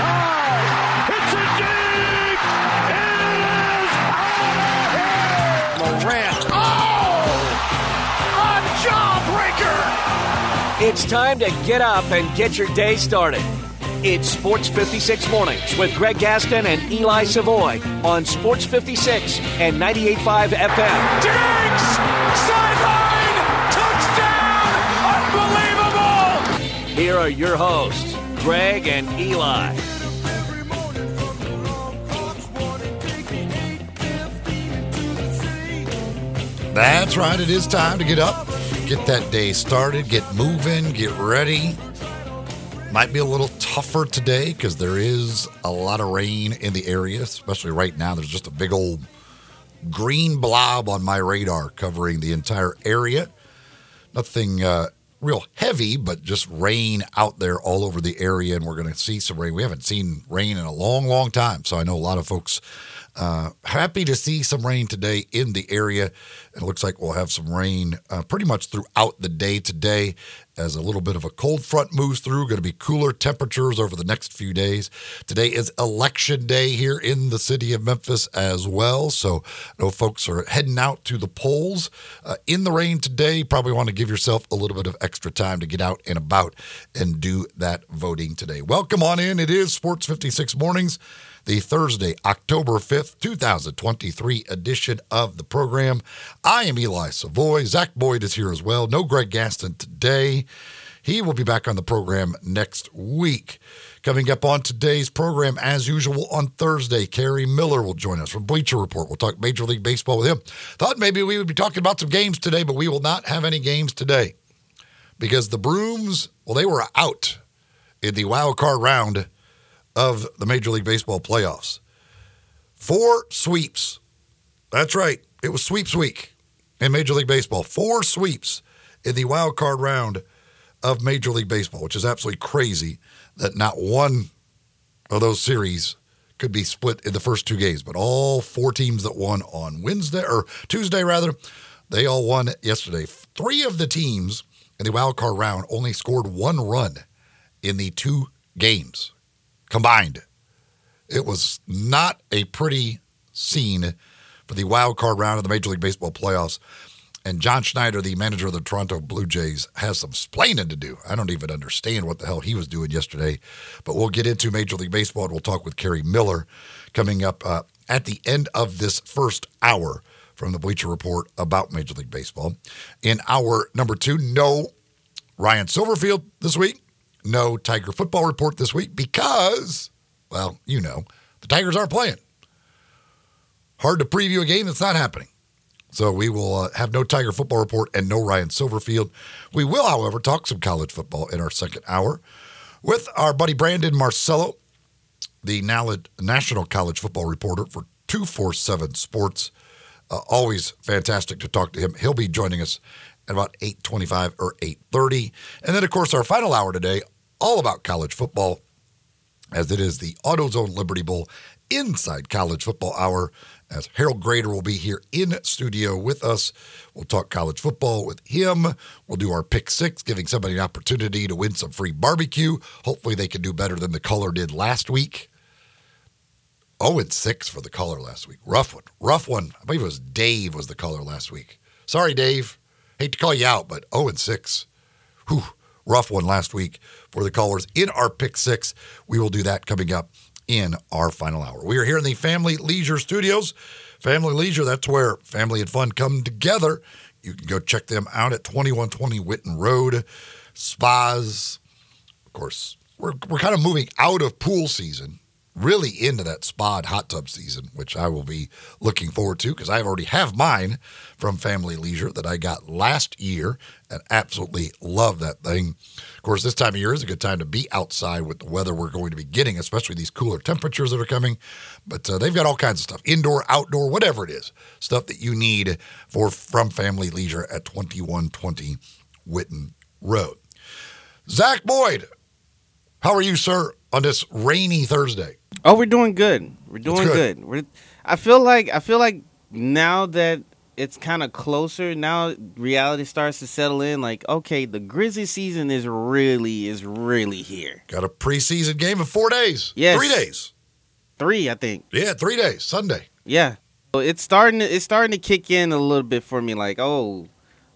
high. It's a deep. It is out of here. Morant. Oh! A jawbreaker. It's time to get up and get your day started. It's Sports 56 Mornings with Greg Gaston and Eli Savoy on Sports 56 and 98.5 FM. Diggs! Sideline! Touchdown! Unbelievable! Here are your hosts, Greg and Eli. That's right. It is time to get up, get that day started, get moving, get ready. Might be a little tougher today because there is a lot of rain in the area, especially right now. There's just a big old green blob on my radar covering the entire area. Nothing uh, real heavy, but just rain out there all over the area, and we're going to see some rain. We haven't seen rain in a long, long time, so I know a lot of folks uh, happy to see some rain today in the area. It looks like we'll have some rain uh, pretty much throughout the day today as a little bit of a cold front moves through. Going to be cooler temperatures over the next few days. Today is election day here in the city of Memphis as well. So I know folks are heading out to the polls uh, in the rain today. Probably want to give yourself a little bit of extra time to get out and about and do that voting today. Welcome on in. It is Sports 56 Mornings the Thursday, October 5th, 2023 edition of the program. I am Eli Savoy. Zach Boyd is here as well. No Greg Gaston today. He will be back on the program next week. Coming up on today's program, as usual, on Thursday, Kerry Miller will join us from Bleacher Report. We'll talk Major League Baseball with him. Thought maybe we would be talking about some games today, but we will not have any games today because the Brooms, well, they were out in the wild card round of the Major League Baseball playoffs. Four sweeps. That's right. It was sweeps week in Major League Baseball. Four sweeps in the wild card round of Major League Baseball, which is absolutely crazy that not one of those series could be split in the first two games. But all four teams that won on Wednesday or Tuesday rather, they all won yesterday. Three of the teams in the wild card round only scored one run in the two games combined. It was not a pretty scene for the wild card round of the Major League Baseball playoffs. And John Schneider, the manager of the Toronto Blue Jays, has some splaining to do. I don't even understand what the hell he was doing yesterday. But we'll get into Major League Baseball and we'll talk with Kerry Miller coming up uh, at the end of this first hour from the Bleacher Report about Major League Baseball. In hour number two, no Ryan Silverfield this week no Tiger football report this week because, well, you know, the Tigers aren't playing. Hard to preview a game that's not happening. So we will uh, have no Tiger football report and no Ryan Silverfield. We will, however, talk some college football in our second hour with our buddy Brandon Marcello, the national college football reporter for 247 Sports. Uh, always fantastic to talk to him. He'll be joining us at about 8.25 or 8.30. And then, of course, our final hour today, all about college football, as it is the AutoZone Liberty Bowl inside college football hour. As Harold Grader will be here in studio with us. We'll talk college football with him. We'll do our pick six, giving somebody an opportunity to win some free barbecue. Hopefully, they can do better than the color did last week. 0 and 6 for the color last week. Rough one. Rough one. I believe it was Dave was the color last week. Sorry, Dave. Hate to call you out, but 0 and 6. Whew rough one last week for the callers in our pick six. We will do that coming up in our final hour. We are here in the Family Leisure Studios. Family Leisure, that's where family and fun come together. You can go check them out at 2120 Whitten Road. Spas. Of course, we're, we're kind of moving out of pool season really into that spa and hot tub season, which I will be looking forward to because I already have mine from Family Leisure that I got last year and absolutely love that thing. Of course, this time of year is a good time to be outside with the weather we're going to be getting, especially these cooler temperatures that are coming. But uh, they've got all kinds of stuff, indoor, outdoor, whatever it is, stuff that you need for from Family Leisure at 2120 Whitten Road. Zach Boyd, how are you, sir, on this rainy Thursday? Oh, we're doing good. We're doing good. good. We're, I feel like I feel like now that it's kind of closer now. Reality starts to settle in. Like, okay, the Grizzly season is really is really here. Got a preseason game in four days. Yes. Three days. Three, I think. Yeah, three days. Sunday. Yeah, so it's starting. To, it's starting to kick in a little bit for me. Like, oh,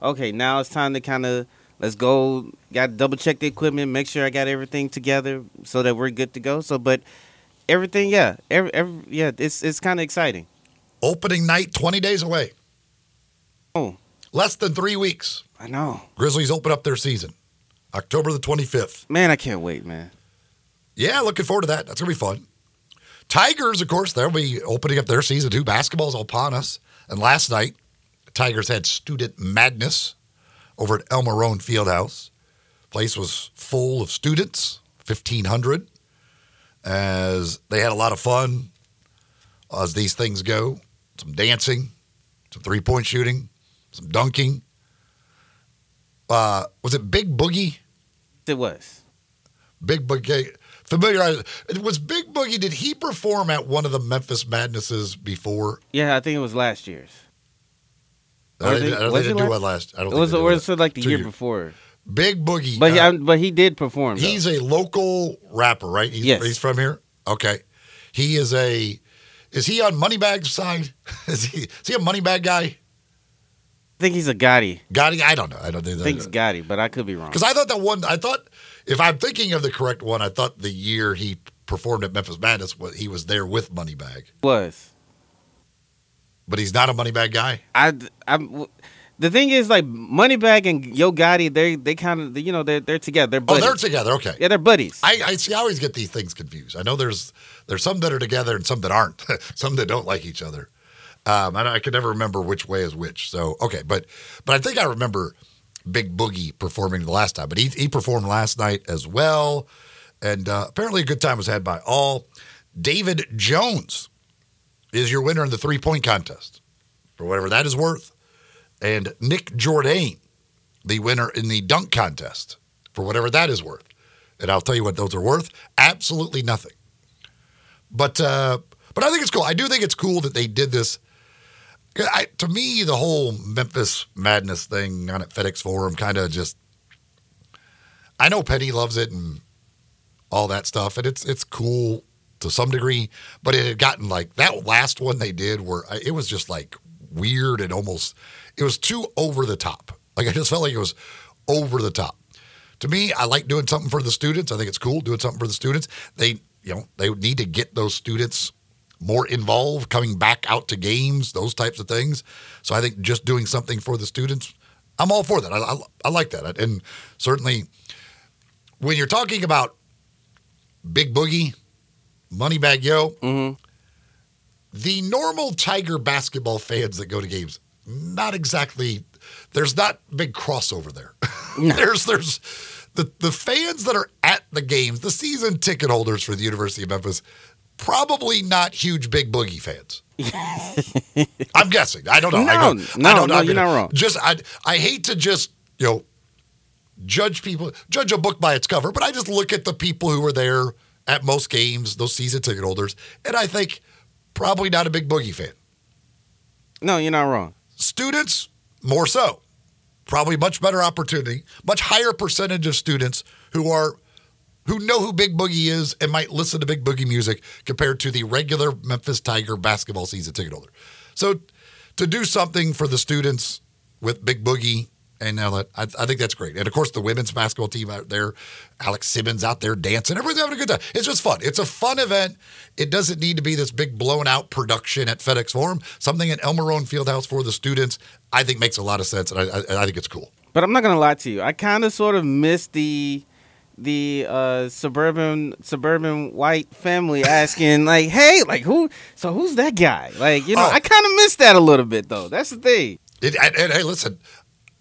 okay, now it's time to kind of let's go. Got to double check the equipment, make sure I got everything together so that we're good to go. So, but everything, yeah, every, every yeah, it's it's kind of exciting. Opening night, 20 days away. Oh, Less than three weeks. I know, Grizzlies open up their season. October the 25th. man. I can't wait, man. Yeah, looking forward to that. That's going to be fun. Tigers, of course, they'll be opening up their season too. Basketball's all upon us. And last night, Tigers had student madness over at Elma Roane Fieldhouse. Place was full of students, 1,500, as they had a lot of fun as these things go. Some dancing, some three point shooting, some dunking. Uh, was it Big Boogie? It was. Big Boogie. Familiar. It was Big Boogie. Did he perform at one of the Memphis Madnesses before? Yeah, I think it was last year's. I it- I don't think it they do last- it last. I don't It think was, it. was like the Two year before? Big Boogie. But he, uh, I, but he did perform. Though. he's a local rapper, right? He's, Yes. He's from here. Okay. He is a. Is he on Moneybagg's side? Is he? Is he a Moneybagg guy? I think he's a Gotti. Gotti? I don't know. I don't think I think it's Gotti, but I could be wrong. Because I thought that one. I thought if I'm thinking of the correct one, I thought the year he performed at Memphis Madness, he was there with Moneybagg. was. But he's not a Moneybagg guy. I, I'm, the thing is, like Moneybagg and Yo Gotti, they they kind of you know they're they're together. They're Oh, they're together. Okay. yeah, they're buddies. I, I see. I always get these things confused. I know there's there's some that are together and some that aren't. some that don't like each other. Um, and I can never remember which way is which. So okay, but but I think I remember Big Boogie performing the last time. But he he performed last night as well, and uh, apparently a good time was had by all. David Jones is your winner in the three point contest for whatever that is worth, and Nick Jordan, the winner in the dunk contest for whatever that is worth. And I'll tell you what those are worth. Absolutely nothing. But uh, but I think it's cool. I do think it's cool that they did this. I, to me, the whole Memphis Madness thing on at FedEx Forum kind of just. I know Penny loves it and all that stuff, and it's it's cool to some degree. But it had gotten like that last one they did, where uh, it was just like weird and almost it was too over the top. Like I just felt like it was over the top to me, I like doing something for the students. I think it's cool doing something for the students. They, you know, they need to get those students more involved, coming back out to games, those types of things. So I think just doing something for the students, I'm all for that. I, I, I like that, and certainly when you're talking about Big Boogie, Moneybagg Yo, hmm the normal Tiger basketball fans that go to games, not exactly. There's not big crossover there. there's there's the the fans that are at the games, the season ticket holders for the University of Memphis, probably not huge Big Boogie fans. I'm guessing. I don't know. I No, go- no, I don't know. no, I you're not wrong. Just I I hate to just you know judge people, judge a book by its cover, but I just look at the people who were there at most games, those season ticket holders, and I think probably not a big boogie fan. No, you're not wrong. Students, more so. Probably much better opportunity, much higher percentage of students who are who know who Big Boogie is and might listen to Big Boogie music compared to the regular Memphis Tiger basketball season ticket holder. So to do something for the students with Big Boogie and now that I, I think that's great. And of course the women's basketball team out there, Alex Simmons out there dancing. Everyone's having a good time. It's just fun. It's a fun event. It doesn't need to be this big blown out production at FedEx Forum. Something at Elma Roane Fieldhouse for the students, I think makes a lot of sense, and I, I, I think it's cool. But I'm not gonna lie to you. I kind of sort of miss the the uh, suburban suburban white family asking like, "Hey, like who? So who's that guy?" Like you know, Oh. I kind of miss that a little bit though. That's the thing. It, and, and, hey, listen,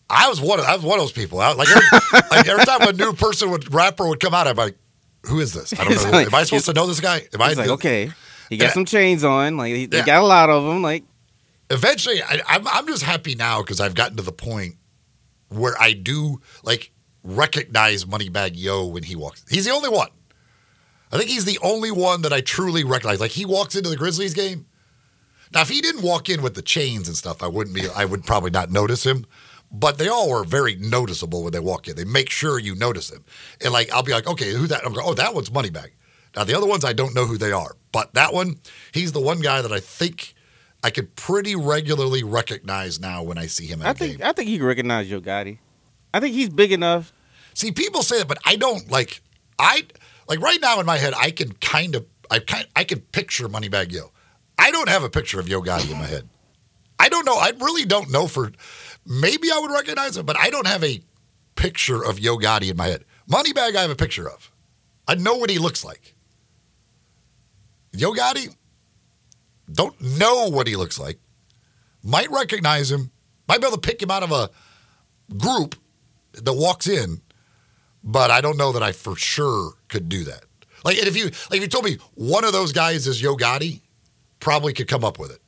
I was one. Of, I was one of those people. I, like, every, like every time a new person would rapper would come out, I'm like, "Who is this? I don't know. like- Am I supposed to know this guy? Am I?" Like okay, he got Yeah. some chains on. Like he, he got a lot of them. Like Eventually, I, I'm I'm just happy now because I've gotten to the point where I do like recognize Moneybagg Yo when he walks. He's the only one. I think he's the only one that I truly recognize. Like he walks into the Grizzlies game. Now, if he didn't walk in with the chains and stuff, I wouldn't be. I would probably not notice him. But they all are very noticeable when they walk in. They make sure you notice them. And like, I'll be like, okay, who that? I'm going, oh, that one's Moneybagg. Now the other ones, I don't know who they are. But that one, he's the one guy that I think I could pretty regularly recognize now when I see him at I think game. I think he can recognize Yo Gotti. I think he's big enough. See, people say that, but I don't like. I like right now in my head, I can kind of, I kind, I can picture Moneybagg Yo. I don't have a picture of Yo Gotti in my head. I don't know. I really don't know for. Maybe I would recognize him, but I don't have a picture of Yo Gotti in my head. Moneybagg, I have a picture of. I know what he looks like. Yo Gotti, don't know what he looks like. Might recognize him. Might be able to pick him out of a group that walks in, but I don't know that I for sure could do that. Like, if you like, if you told me one of those guys is Yo Gotti, probably could come up with it.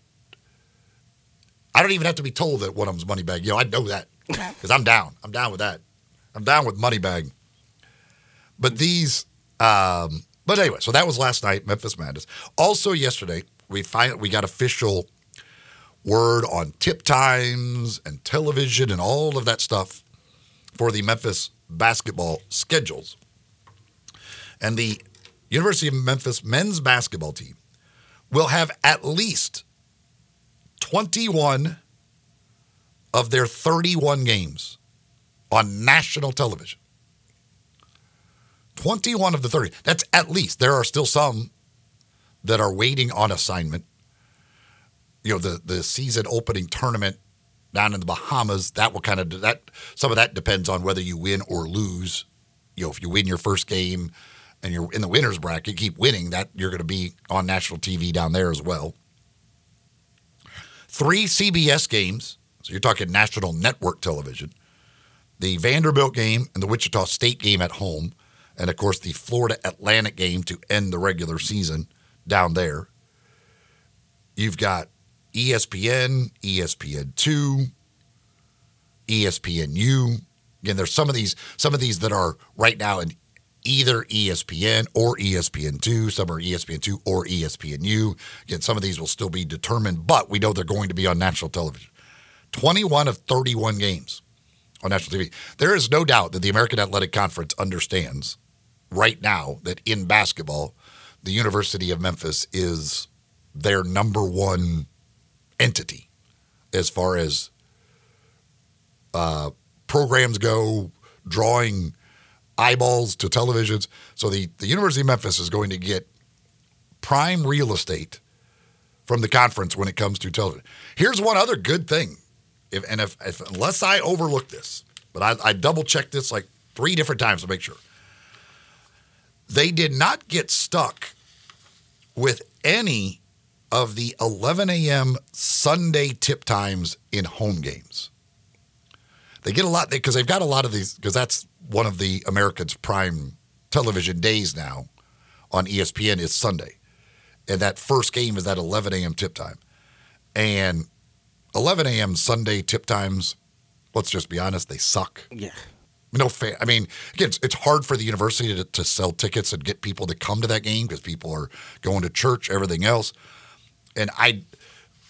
I don't even have to be told that one of them's Moneybagg. Yo, I know that because I'm down. I'm down with that. I'm down with money Moneybagg. But these, um, but anyway, so that was last night, Memphis Madness. Also yesterday, we find we got official word on tip times and television and all of that stuff for the Memphis basketball schedules. And the University of Memphis men's basketball team will have at least 21 of their 31 games on national television. 21 of the 30. That's at least. There are still some that are waiting on assignment. You know, the the season opening tournament down in the Bahamas, that will kind of that some of that depends on whether you win or lose. You know, if you win your first game and you're in the winners bracket, keep winning, that you're going to be on national TV down there as well. Three CBS games, so you're talking national network television. The Vanderbilt game and the Wichita State game at home, and of course the Florida Atlantic game to end the regular season down there. You've got ESPN, ESPN2, ESPNU. Again, there's some of these some of these that are right now in either ESPN or ESPN2. Some are E ESPN2 or ESPNU. Again, some of these will still be determined, but we know they're going to be on national television. 21 of 31 games on national TV. There is no doubt that the American Athletic Conference understands right now that in basketball, the University of Memphis is their number one entity as far as uh, programs go, drawing eyeballs to televisions. So the, the University of Memphis is going to get prime real estate from the conference when it comes to television. Here's one other good thing, if, and if, if unless I overlook this, but I, I double checked this like three different times to make sure. They did not get stuck with any of the 11 a.m. Sunday tip times in home games. They get a lot because they've got a lot of these because that's one of the Americans' prime television days now on ESPN is Sunday, and that first game is at 11 a.m. tip time, and 11 a.m. Sunday tip times. Let's just be honest, they suck. Yeah. No fan. I mean, again, it's, it's hard for the university to, to sell tickets and get people to come to that game because people are going to church, everything else. And I,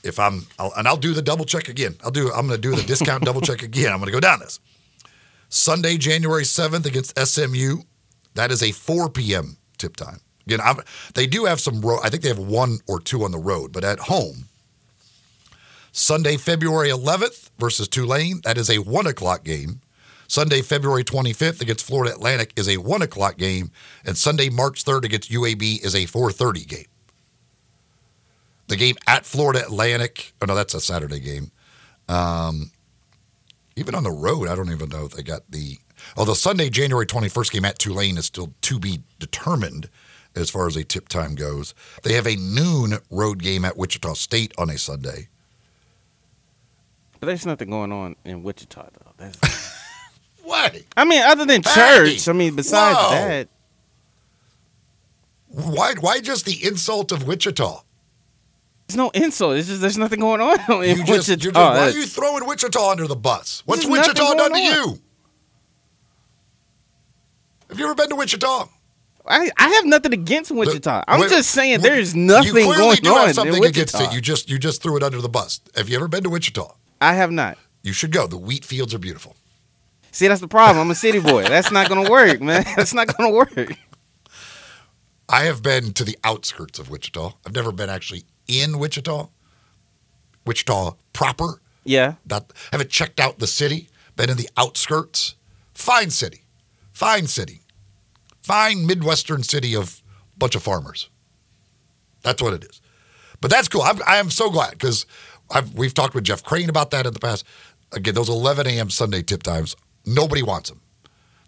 if I'm, I'll, and I'll do the double check again. I'll do. I'm going to do the discount double check again. I'm going to go down this. Sunday, January 7th against SMU. That is a 4 p.m. tip time. Again, I'm, they do have some road. I think they have one or two on the road, but at home. Sunday, February 11th versus Tulane. That is a one o'clock game. Sunday, February 25th against Florida Atlantic is a one o'clock game, and Sunday, March 3rd against UAB is a 4:30 game. The game at Florida Atlantic. Oh no, that's a Saturday game. Um, even on the road, I don't even know if they got the. Although Sunday, January 21st game at Tulane is still to be determined as far as a tip time goes. They have a noon road game at Wichita State on a Sunday. But there's nothing going on in Wichita though. That's, What? I mean, other than Hey, church. I mean, besides whoa. that, Why? Why just the insult of Wichita? It's no insult. It's just there's nothing going on in You Wichita. just, just- Oh, why are you throwing Wichita under the bus? What's There's Wichita done to on. you? Have you ever been to Wichita? I, I have nothing against Wichita. I'm Wait, just saying wh- there's nothing you clearly going do on have something in against it. You just you just threw it under the bus. Have you ever been to Wichita? I have not. You should go. The wheat fields are beautiful. See, that's the problem. I'm a city boy. That's not gonna work, man. That's not gonna work. I have been to the outskirts of Wichita. I've never been actually in Wichita. Wichita proper. Yeah. Not haven't checked out the city. Been in the outskirts. Fine city. Fine city. Fine Midwestern city of bunch of farmers. That's what it is. But that's cool. I'm, I am so glad because we've talked with Jeff Crane about that in the past. Again, those 11 a.m. Sunday tip times, nobody wants them.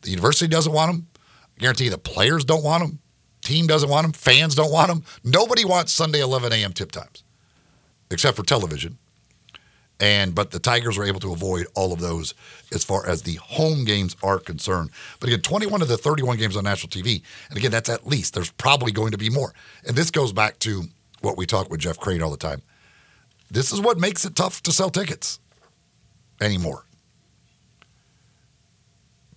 The university doesn't want them. I guarantee you the players don't want them. Team doesn't want them. Fans don't want them. Nobody wants Sunday 11 a.m. tip times, except for television. And but the Tigers were able to avoid all of those as far as the home games are concerned. But again, 21 of the 31 games on national TV, and again, that's at least. There's probably going to be more. And this goes back to what we talk with Jeff Crane all the time. This is what makes it tough to sell tickets anymore.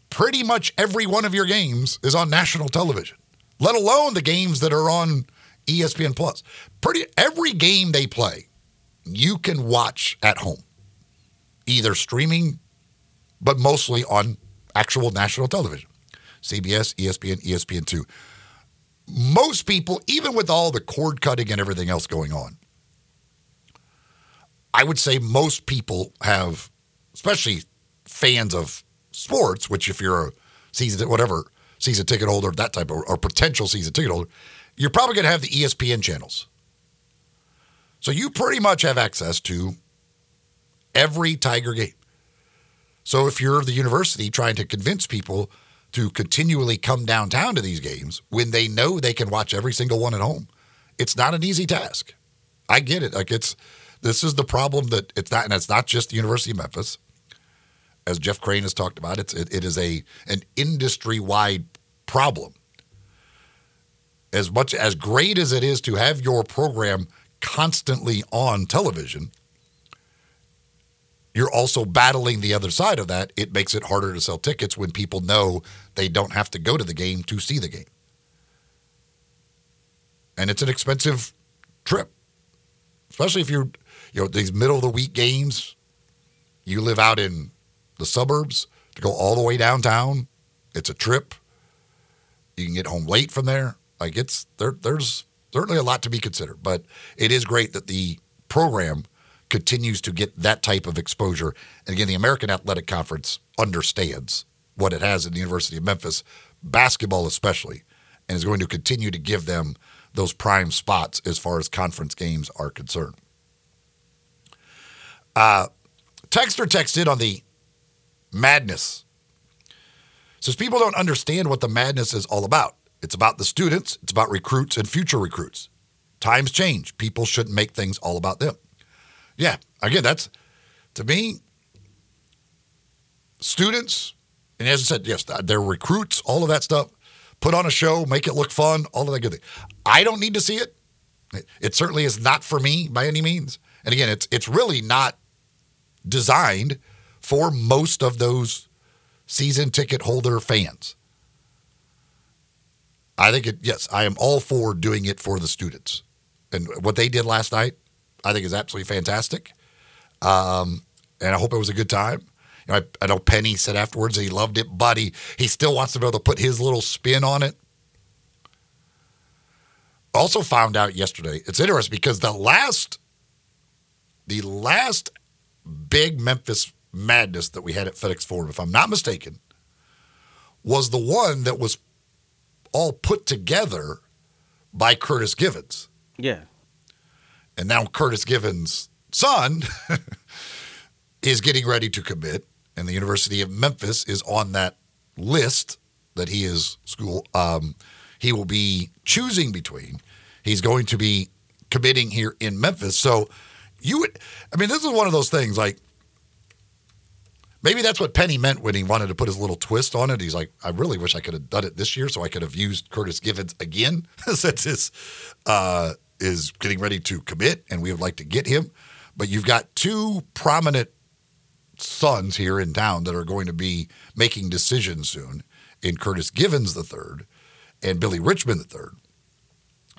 Pretty much every one of your games is on national television, let alone the games that are on ESPN Plus. Pretty every game they play, you can watch at home, either streaming, but mostly on actual national television. CBS, ESPN, ESPN2. Most people, even with all the cord cutting and everything else going on, I would say most people have, especially fans of sports, which if you're a season whatever season ticket holder, that type of or potential season ticket holder, you're probably going to have the ESPN channels. So you pretty much have access to every Tiger game. So if you're the university trying to convince people to continually come downtown to these games when they know they can watch every single one at home, it's not an easy task. I get it. Like it's this is the problem that it's not, and it's not just the University of Memphis. As Jeff Crane has talked about, it's it, it is a an industry wide problem. As much as great as it is to have your program constantly on television, you're also battling the other side of that. It makes it harder to sell tickets when people know they don't have to go to the game to see the game. And it's an expensive trip, especially if you're, you know, these middle of the week games. You live out in the suburbs to go all the way downtown. It's a trip. You can get home late from there. Like it's there. There's certainly a lot to be considered, but it is great that the program continues to get that type of exposure. And again, the American Athletic Conference understands what it has in the University of Memphis, basketball especially, and is going to continue to give them those prime spots as far as conference games are concerned. Uh, Texter texted on the madness. Says people don't understand what the madness is all about. It's about the students, it's about recruits and future recruits. Times change. People shouldn't make things all about them. Yeah, again, that's to me, students, and as I said, yes, they're recruits, all of that stuff. Put on a show, make it look fun, all of that good thing. I don't need to see it. It certainly is not for me by any means. And again, it's it's really not designed for most of those season ticket holder fans. I think it, yes, I am all for doing it for the students. And what they did last night, I think is absolutely fantastic. Um, and I hope it was a good time. You know, I, I know Penny said afterwards he loved it, but he, he still wants to be able to put his little spin on it. Also found out yesterday, it's interesting because the last the last big Memphis madness that we had at FedEx Forum, if I'm not mistaken, was the one that was all put together by Curtis Givens. Yeah. And now Curtis Givens' son is getting ready to commit, and the University of Memphis is on that list that he is school. Um, he will be choosing between. He's going to be committing here in Memphis. So you would, I mean, this is one of those things like maybe that's what Penny meant when he wanted to put his little twist on it. He's like, I really wish I could have done it this year so I could have used Curtis Givens again since his uh, is getting ready to commit and we would like to get him. But you've got two prominent sons here in town that are going to be making decisions soon in Curtis Givens the third and Billy Richmond III.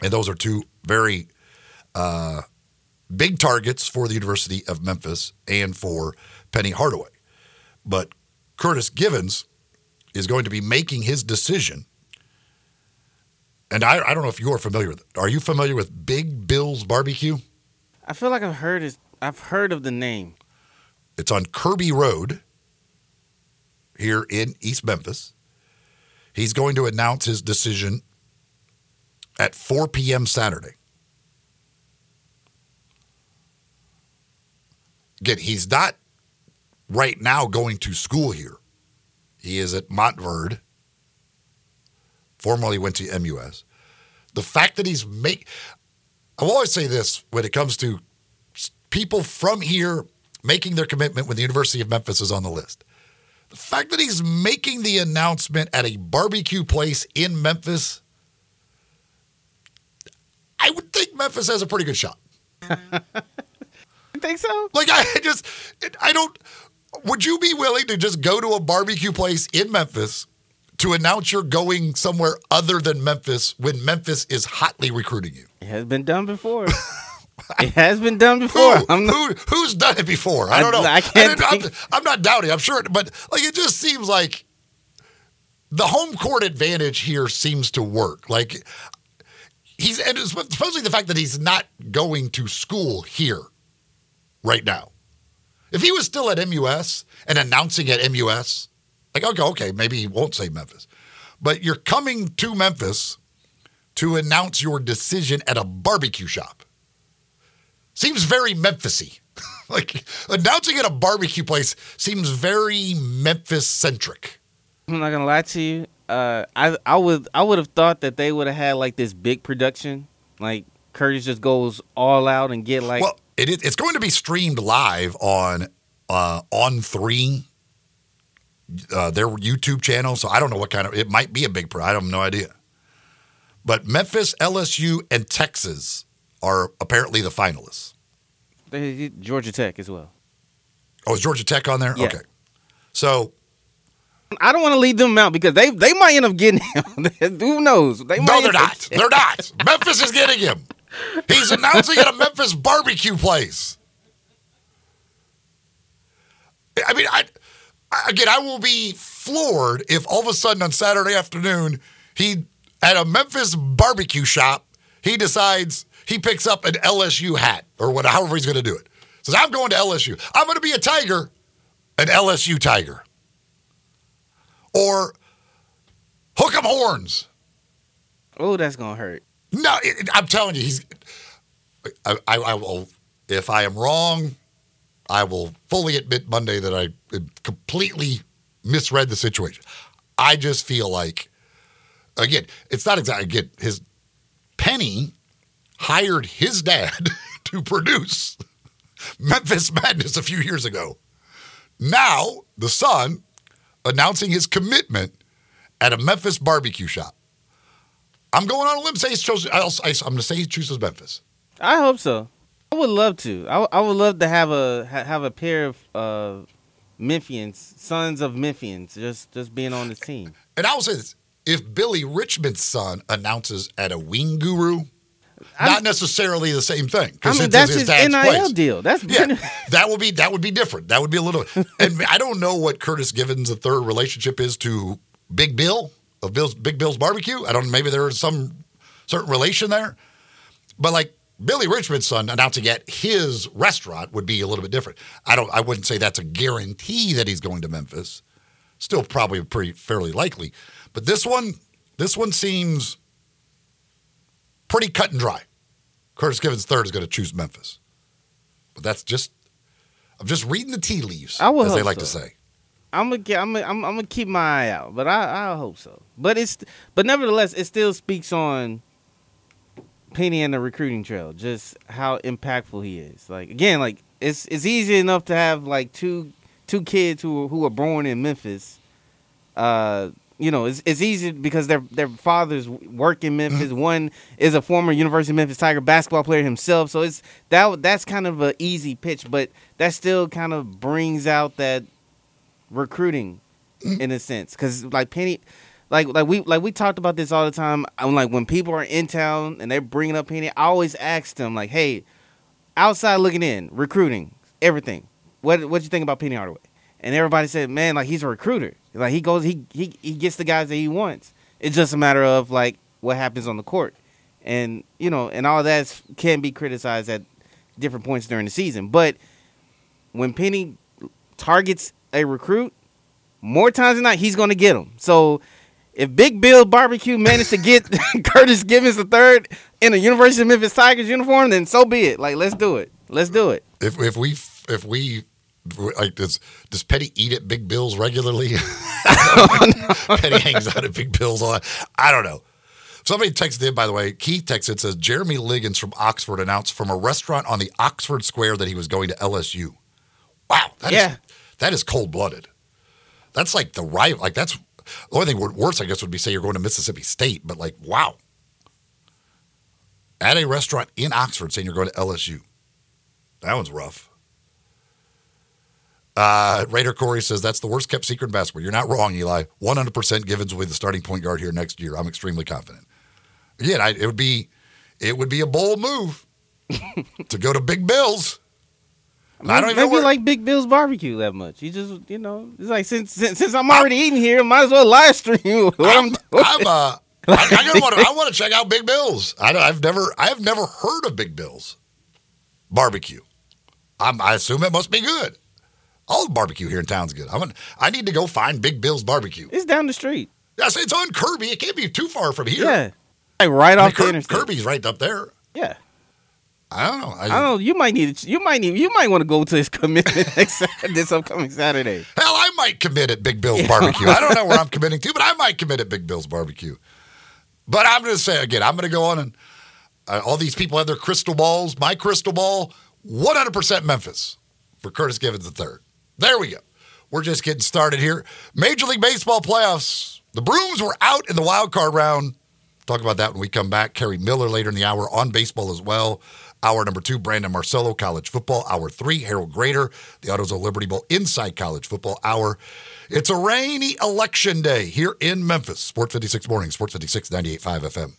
And those are two very uh, big targets for the University of Memphis and for Penny Hardaway. But Curtis Givens is going to be making his decision. And I, I don't know if you're familiar with it. Are you familiar with Big Bill's Barbecue? I feel like I've heard it. I've heard of the name. It's on Kirby Road here in East Memphis. He's going to announce his decision at 4 p.m. Saturday. Again, he's not right now going to school here. He is at Montverde, formerly went to MUS. The fact that he's make, I will always say this when it comes to people from here making their commitment when the University of Memphis is on the list. The fact that he's making the announcement at a barbecue place in Memphis, I would think Memphis has a pretty good shot. You think so? Like I just, I don't. Would you be willing to just go to a barbecue place in Memphis to announce you're going somewhere other than Memphis when Memphis is hotly recruiting you? It has been done before. it has been done before. Who, I'm not, who, who's done it before? I I- don't know. I can't I'm, I'm not doubting. I'm sure, but like it just seems like the home court advantage here seems to work. Like he's and especially the fact that he's not going to school here right now. If he was still at MUS and announcing at MUS, like okay, okay, maybe he won't say Memphis, but you're coming to Memphis to announce your decision at a barbecue shop. Seems very Memphisy. like announcing at a barbecue place seems very Memphis centric. I'm not gonna lie to you. Uh, I I would I would have thought that they would have had like this big production, like Curtis just goes all out and get like well, it, is- it's going to be streamed live on uh, on three, uh, their YouTube channel. So I don't know what kind of it might be a big. Pro, I have no idea. But Memphis, LSU, and Texas are apparently the finalists. they- Georgia Tech as well. Oh, is Georgia Tech on there? Yeah. Okay. So I don't want to leave them out because they they might end up getting him. Who knows? They no, they're not. They're not. Memphis is getting him. He's announcing at a Memphis barbecue place. I mean, I, again, I will be floored if all of a sudden on Saturday afternoon he at a Memphis barbecue shop he decides he picks up an LSU hat or whatever, however he's going to do it. Says I'm going to LSU. I'm going to be a Tiger, an LSU Tiger, or hook 'em horns. Oh, that's gonna hurt. No, it, I'm telling you, he's. I, I, I will. If I am wrong, I will fully admit Monday that I completely misread the situation. I just feel like, again, it's not exactly again. His Penny hired his dad to produce Memphis Madness a few years ago. Now the son announcing his commitment at a Memphis barbecue shop. I'm going on a limb. Say he's chosen. I'll, I, am going to say he chooses Memphis. I hope so. I would love to. I, I would love to have a ha- have a pair of uh, Memphians, sons of Memphians, just just being on this team. And I will say this: if Billy Richmond's son announces at a wing guru, I'm- not necessarily the same thing. I 'cause mean, it's that's his his NIL place. deal. That's Yeah, that would be that would be different. That would be a little. And I don't know what Curtis Givens' the third relationship is to Big Bill of Bill's Big Bill's Barbecue. I don't. Maybe there is some certain relation there, but like Billy Richmond's son announcing at his restaurant would be a little bit different. I don't. I wouldn't say that's a guarantee that he's going to Memphis. Still, probably pretty fairly likely. But this one, this one seems pretty cut and dry. Curtis Givens third is going to choose Memphis. But that's just I'm just reading the tea leaves, as they like to say. I'm gonna I'm gonna, I'm, I'm gonna keep my eye out, but I I hope so. But it's but nevertheless, it still speaks on Penny and the recruiting trail, just how impactful he is. Like again, like it's it's easy enough to have like two two kids who who are born in Memphis. Uh, you know, it's it's easy because their their fathers work in Memphis. One is a former University of Memphis Tiger basketball player himself, so it's that that's kind of an easy pitch, but that still kind of brings out that recruiting in a sense because like penny like like we like we talked about this all the time. I'm like when people are in town and they're bringing up Penny, I always ask them like, "Hey, outside looking in, recruiting, everything. What what you think about Penny Hardaway?" And everybody said, "Man, like he's a recruiter. Like he goes, he he he gets the guys that he wants. It's just a matter of like what happens on the court, and you know, and all that can be criticized at different points during the season. But when Penny targets a recruit, more times than not, he's going to get them. So if Big Bill Barbecue managed to get Curtis Givens the third in a University of Memphis Tigers uniform, then so be it. Like let's do it. Let's do it. If if we if we like does does Petty eat at Big Bill's regularly? Petty hangs out at Big Bill's a lot. I don't know. Somebody texted in, by the way. Keith texted says Jeremy Liggins from Oxford announced from a restaurant on the Oxford Square that he was going to LSU. Wow, that is- Yeah. That is cold blooded. That's like the right. Like that's the only thing worse, I guess, would be say you're going to Mississippi State, but like wow, at a restaurant in Oxford saying you're going to LSU. That one's rough. Uh, Raider Corey says that's the worst kept secret in basketball. You're not wrong, Eli. 100% Givens will be the starting point guard here next year. I'm extremely confident. I, it would be it would be a bold move to go to Big Bills. I don't even Maybe like Big Bill's Barbecue that much. You just you know, it's like since since, since I'm already eating here, might as well live stream what I'm, I'm, doing. I'm uh, I, I want to I want to check out Big Bills. I, I've never I have never heard of Big Bills barbecue. I'm, I assume it must be good. All the barbecue here in town's good. I'm gonna, I need to go find Big Bill's barbecue. It's down the street. Yes, it's on Kirby. It can't be too far from here. Yeah, like right I mean, off the Kir- interstate. Kirby's right up there. Yeah. I don't know. I, I don't know. You might need. You might need. You might want to go to his commitment next this upcoming Saturday. Hell, I might commit at Big Bill's Barbecue. I don't know where I'm committing to, but I might commit at Big Bill's Barbecue. But I'm going to say again, I'm going to go on and uh, all these people have their crystal balls. My crystal ball, 100% Memphis for Curtis Givens III. There we go. We're just getting started here. Major League Baseball playoffs. The Brooms were out in the wild card round. Talk about that when we come back. Kerry Miller later in the hour on baseball as well. Hour number two, Brandon Marcello, college football. Hour three, Harold Grader, the AutoZone Liberty Bowl inside college football hour. It's a rainy election day here in Memphis. Sports 56 morning, Sports 56, 98.5 FM.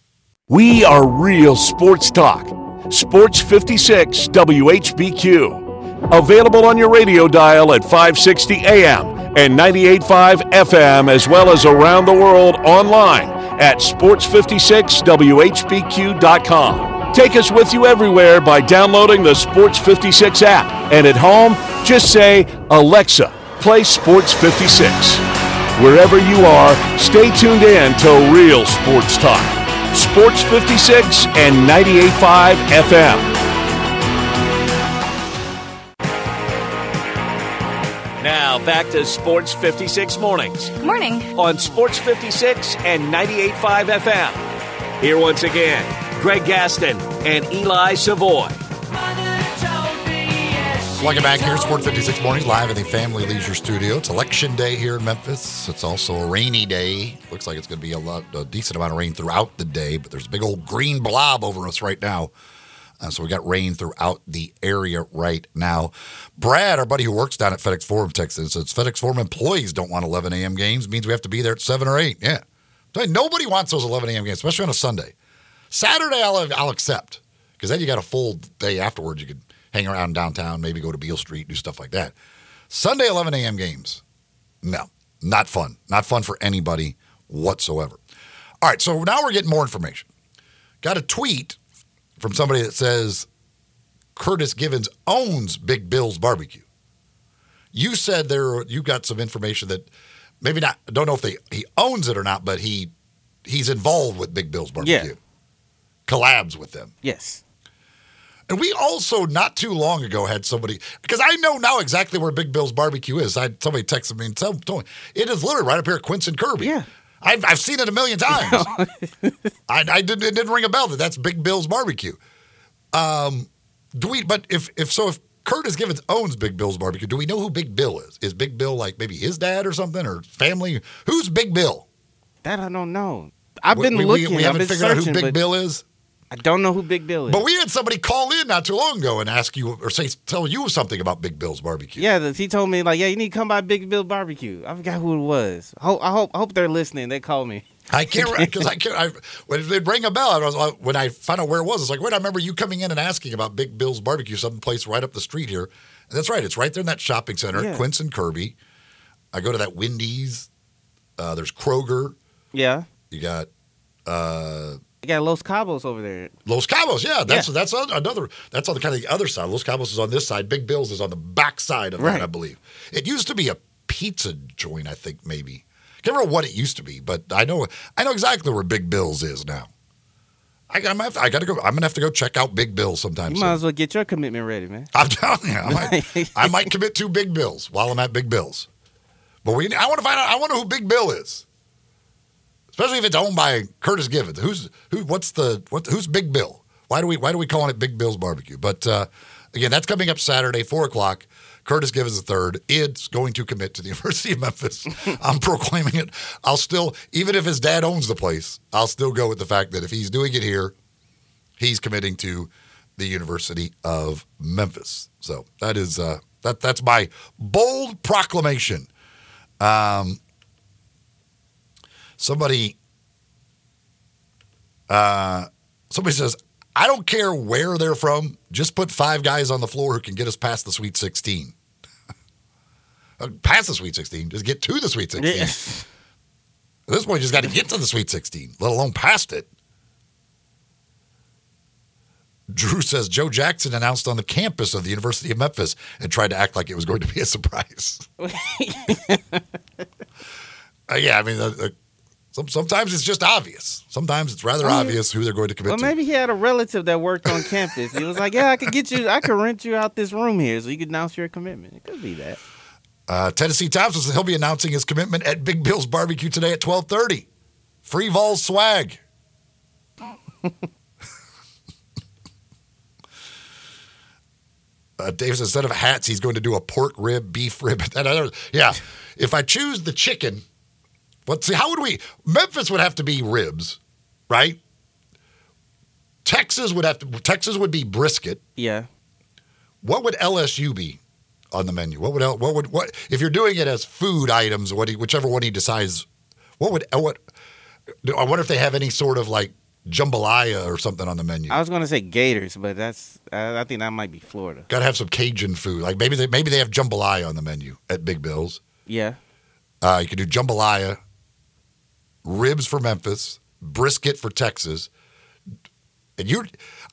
We are real sports talk. Sports 56 WHBQ. Available on your radio dial at 560 AM and 98.5 FM, as well as around the world online at sports56whbq.com. Take us with you everywhere by downloading the Sports 56 app. And at home, just say, Alexa, play Sports 56. Wherever you are, stay tuned in to Real Sports Talk. Sports 56 and 98.5 FM. Now back to Sports 56 mornings Good morning. on Sports 56 and 98.5 FM. Here once again, Greg Gaston and Eli Savoy. Welcome back here, Sports 56 mornings, live in the Family Leisure Studio. It's election day here in Memphis. It's also a rainy day. Looks like it's going to be a lot, a decent amount of rain throughout the day, but there's a big old green blob over us right now. Uh, so we got rain throughout the area right now. Brad, our buddy who works down at FedEx Forum, Texas, says FedEx Forum employees don't want 11 a.m. games. Means we have to be there at 7 or 8. Yeah. Nobody wants those 11 a.m. games, especially on a Sunday. Saturday, I'll, I'll accept because then you got a full day afterwards. You could hang around downtown, maybe go to Beale Street, do stuff like that. Sunday, 11 a.m. games. No, not fun. Not fun for anybody whatsoever. All right, so now we're getting more information. Got a tweet from somebody that says Curtis Givens owns Big Bill's Barbecue. You said there you got some information that maybe not I don't know if they he owns it or not, but he he's involved with Big Bill's Barbecue. Yeah. Collabs with them. Yes. And we also not too long ago had somebody because I know now exactly where Big Bill's Barbecue is. I somebody texted me and tell, told me it is literally right up here at Quince Kirby. Yeah. I've, I've seen it a million times. I, I didn't it didn't ring a bell that that's Big Bill's Barbecue. Um, do we? But if if so, if Curtis Givens owns Big Bill's Barbecue, do we know who Big Bill is? Is Big Bill like maybe his dad or something or family? Who's Big Bill? That I don't know. I've been we, looking. We, we haven't figured out who Big Bill is. I don't know who Big Bill is. But we had somebody call in not too long ago and ask you or say tell you something about Big Bill's barbecue. yeah, he told me like, yeah, you need to come by Big Bill Barbecue. I forgot who it was. Hope, I hope I hope they're listening. They call me. I can't because I can't. I, when they rang a bell, I was like, when I found out where it was, it's like, wait, I remember you coming in and asking about Big Bill's Barbecue, someplace right up the street here. And that's right, it's right there in that shopping center Yeah. Quince and Kirby. I go to that Wendy's. Uh, there's Kroger. Yeah, You got uh, they got Los Cabos over there. Los Cabos. Yeah, that's Yeah. that's another. That's on the kind of the other side. Los Cabos is on this side. Big Bill's is on the back side of Right. that, I believe. It used to be a pizza joint, I think maybe. Can't remember what it used to be, but I know I know exactly where Big Bill's is now. I, I'm have, I got to go. I'm gonna have to go check out Big Bill sometime You soon. might as well get your commitment ready, man. I'm telling you, I might, I might commit to Big Bills while I'm at Big Bills. But we, I want to find out. I want to know who Big Bill is, especially if it's owned by Curtis Givens. Who's who? What's the what? Who's Big Bill? Why do we why do we calling it Big Bill's Barbecue? But uh, again, that's coming up Saturday, four o'clock. Curtis Givens third is going to commit to the University of Memphis. I'm proclaiming it. I'll still, even if his dad owns the place, I'll still go with the fact that if he's doing it here, he's committing to the University of Memphis. So that is uh, that that's my bold proclamation. Um, somebody, uh, somebody says, I don't care where they're from. Just put five guys on the floor who can get us past the Sweet 16. Uh, past the Sweet 16, just get to the Sweet 16. Yeah. At this point, you just got to get to the Sweet 16, let alone past it. Drew says Joe Jackson announced on the campus of the University of Memphis and tried to act like it was going to be a surprise. uh, yeah, I mean, uh, uh, some, sometimes it's just obvious. Sometimes it's rather Oh, yeah. obvious who they're going to commit to. Well, to. maybe he had a relative that worked on campus. He was like, "Yeah, I could get you. I could rent you out this room here, so you could announce your commitment." It could be that. Uh, Tennessee Thompson says he'll be announcing his commitment at Big Bill's Barbecue today at 1230. Free Vols swag. Uh, Dave says instead of hats, he's going to do a pork rib, beef rib. Yeah. If I choose the chicken, let's see, how would we? Memphis would have to be ribs, right? Texas would have to. Texas would be brisket. Yeah. What would LSU be on the menu? What would L, what would what if you're doing it as food items? What he, whichever one he decides. What would what? I wonder if they have any sort of like jambalaya or something on the menu. I was gonna say Gators, but that's I, I think that might be Florida. Got to have some Cajun food. Like maybe they maybe they have jambalaya on the menu at Big Bill's. Yeah. Uh, you could do jambalaya, ribs for Memphis, brisket for Texas. And you,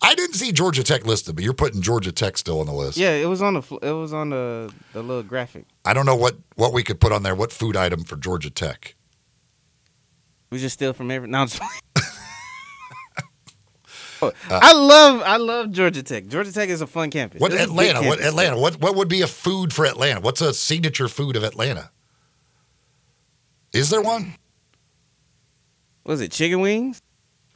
I didn't see Georgia Tech listed, but you're putting Georgia Tech still on the list. Yeah, it was on the it was on the the little graphic. I don't know what what we could put on there. What food item for Georgia Tech? We just steal from every. No, just oh, I love I love Georgia Tech. Georgia Tech is a fun campus. What It's a big Atlanta? What. Atlanta? What what would be a food for Atlanta? What's a signature food of Atlanta? Is there one? Was it chicken wings?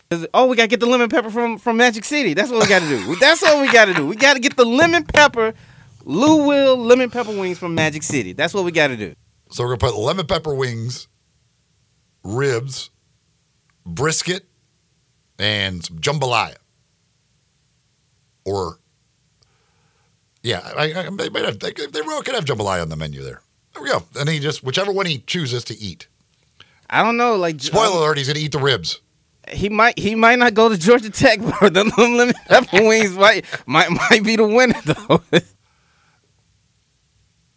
It- oh, we gotta get the lemon pepper from from Magic City. That's what we gotta do. That's what we gotta do. We gotta get the lemon pepper, Lou Will lemon pepper wings from Magic City. That's what we gotta do. So we're gonna put lemon pepper wings, ribs, brisket, and some jambalaya. Or, yeah, I, I, they, they, they could have jambalaya on the menu there. There we go. And he just whichever one he chooses to eat. I don't know. Like Spoiler alert: He's gonna eat the ribs. he might he might not go to Georgia Tech, but the lemon pepper wings might might might be the winner though.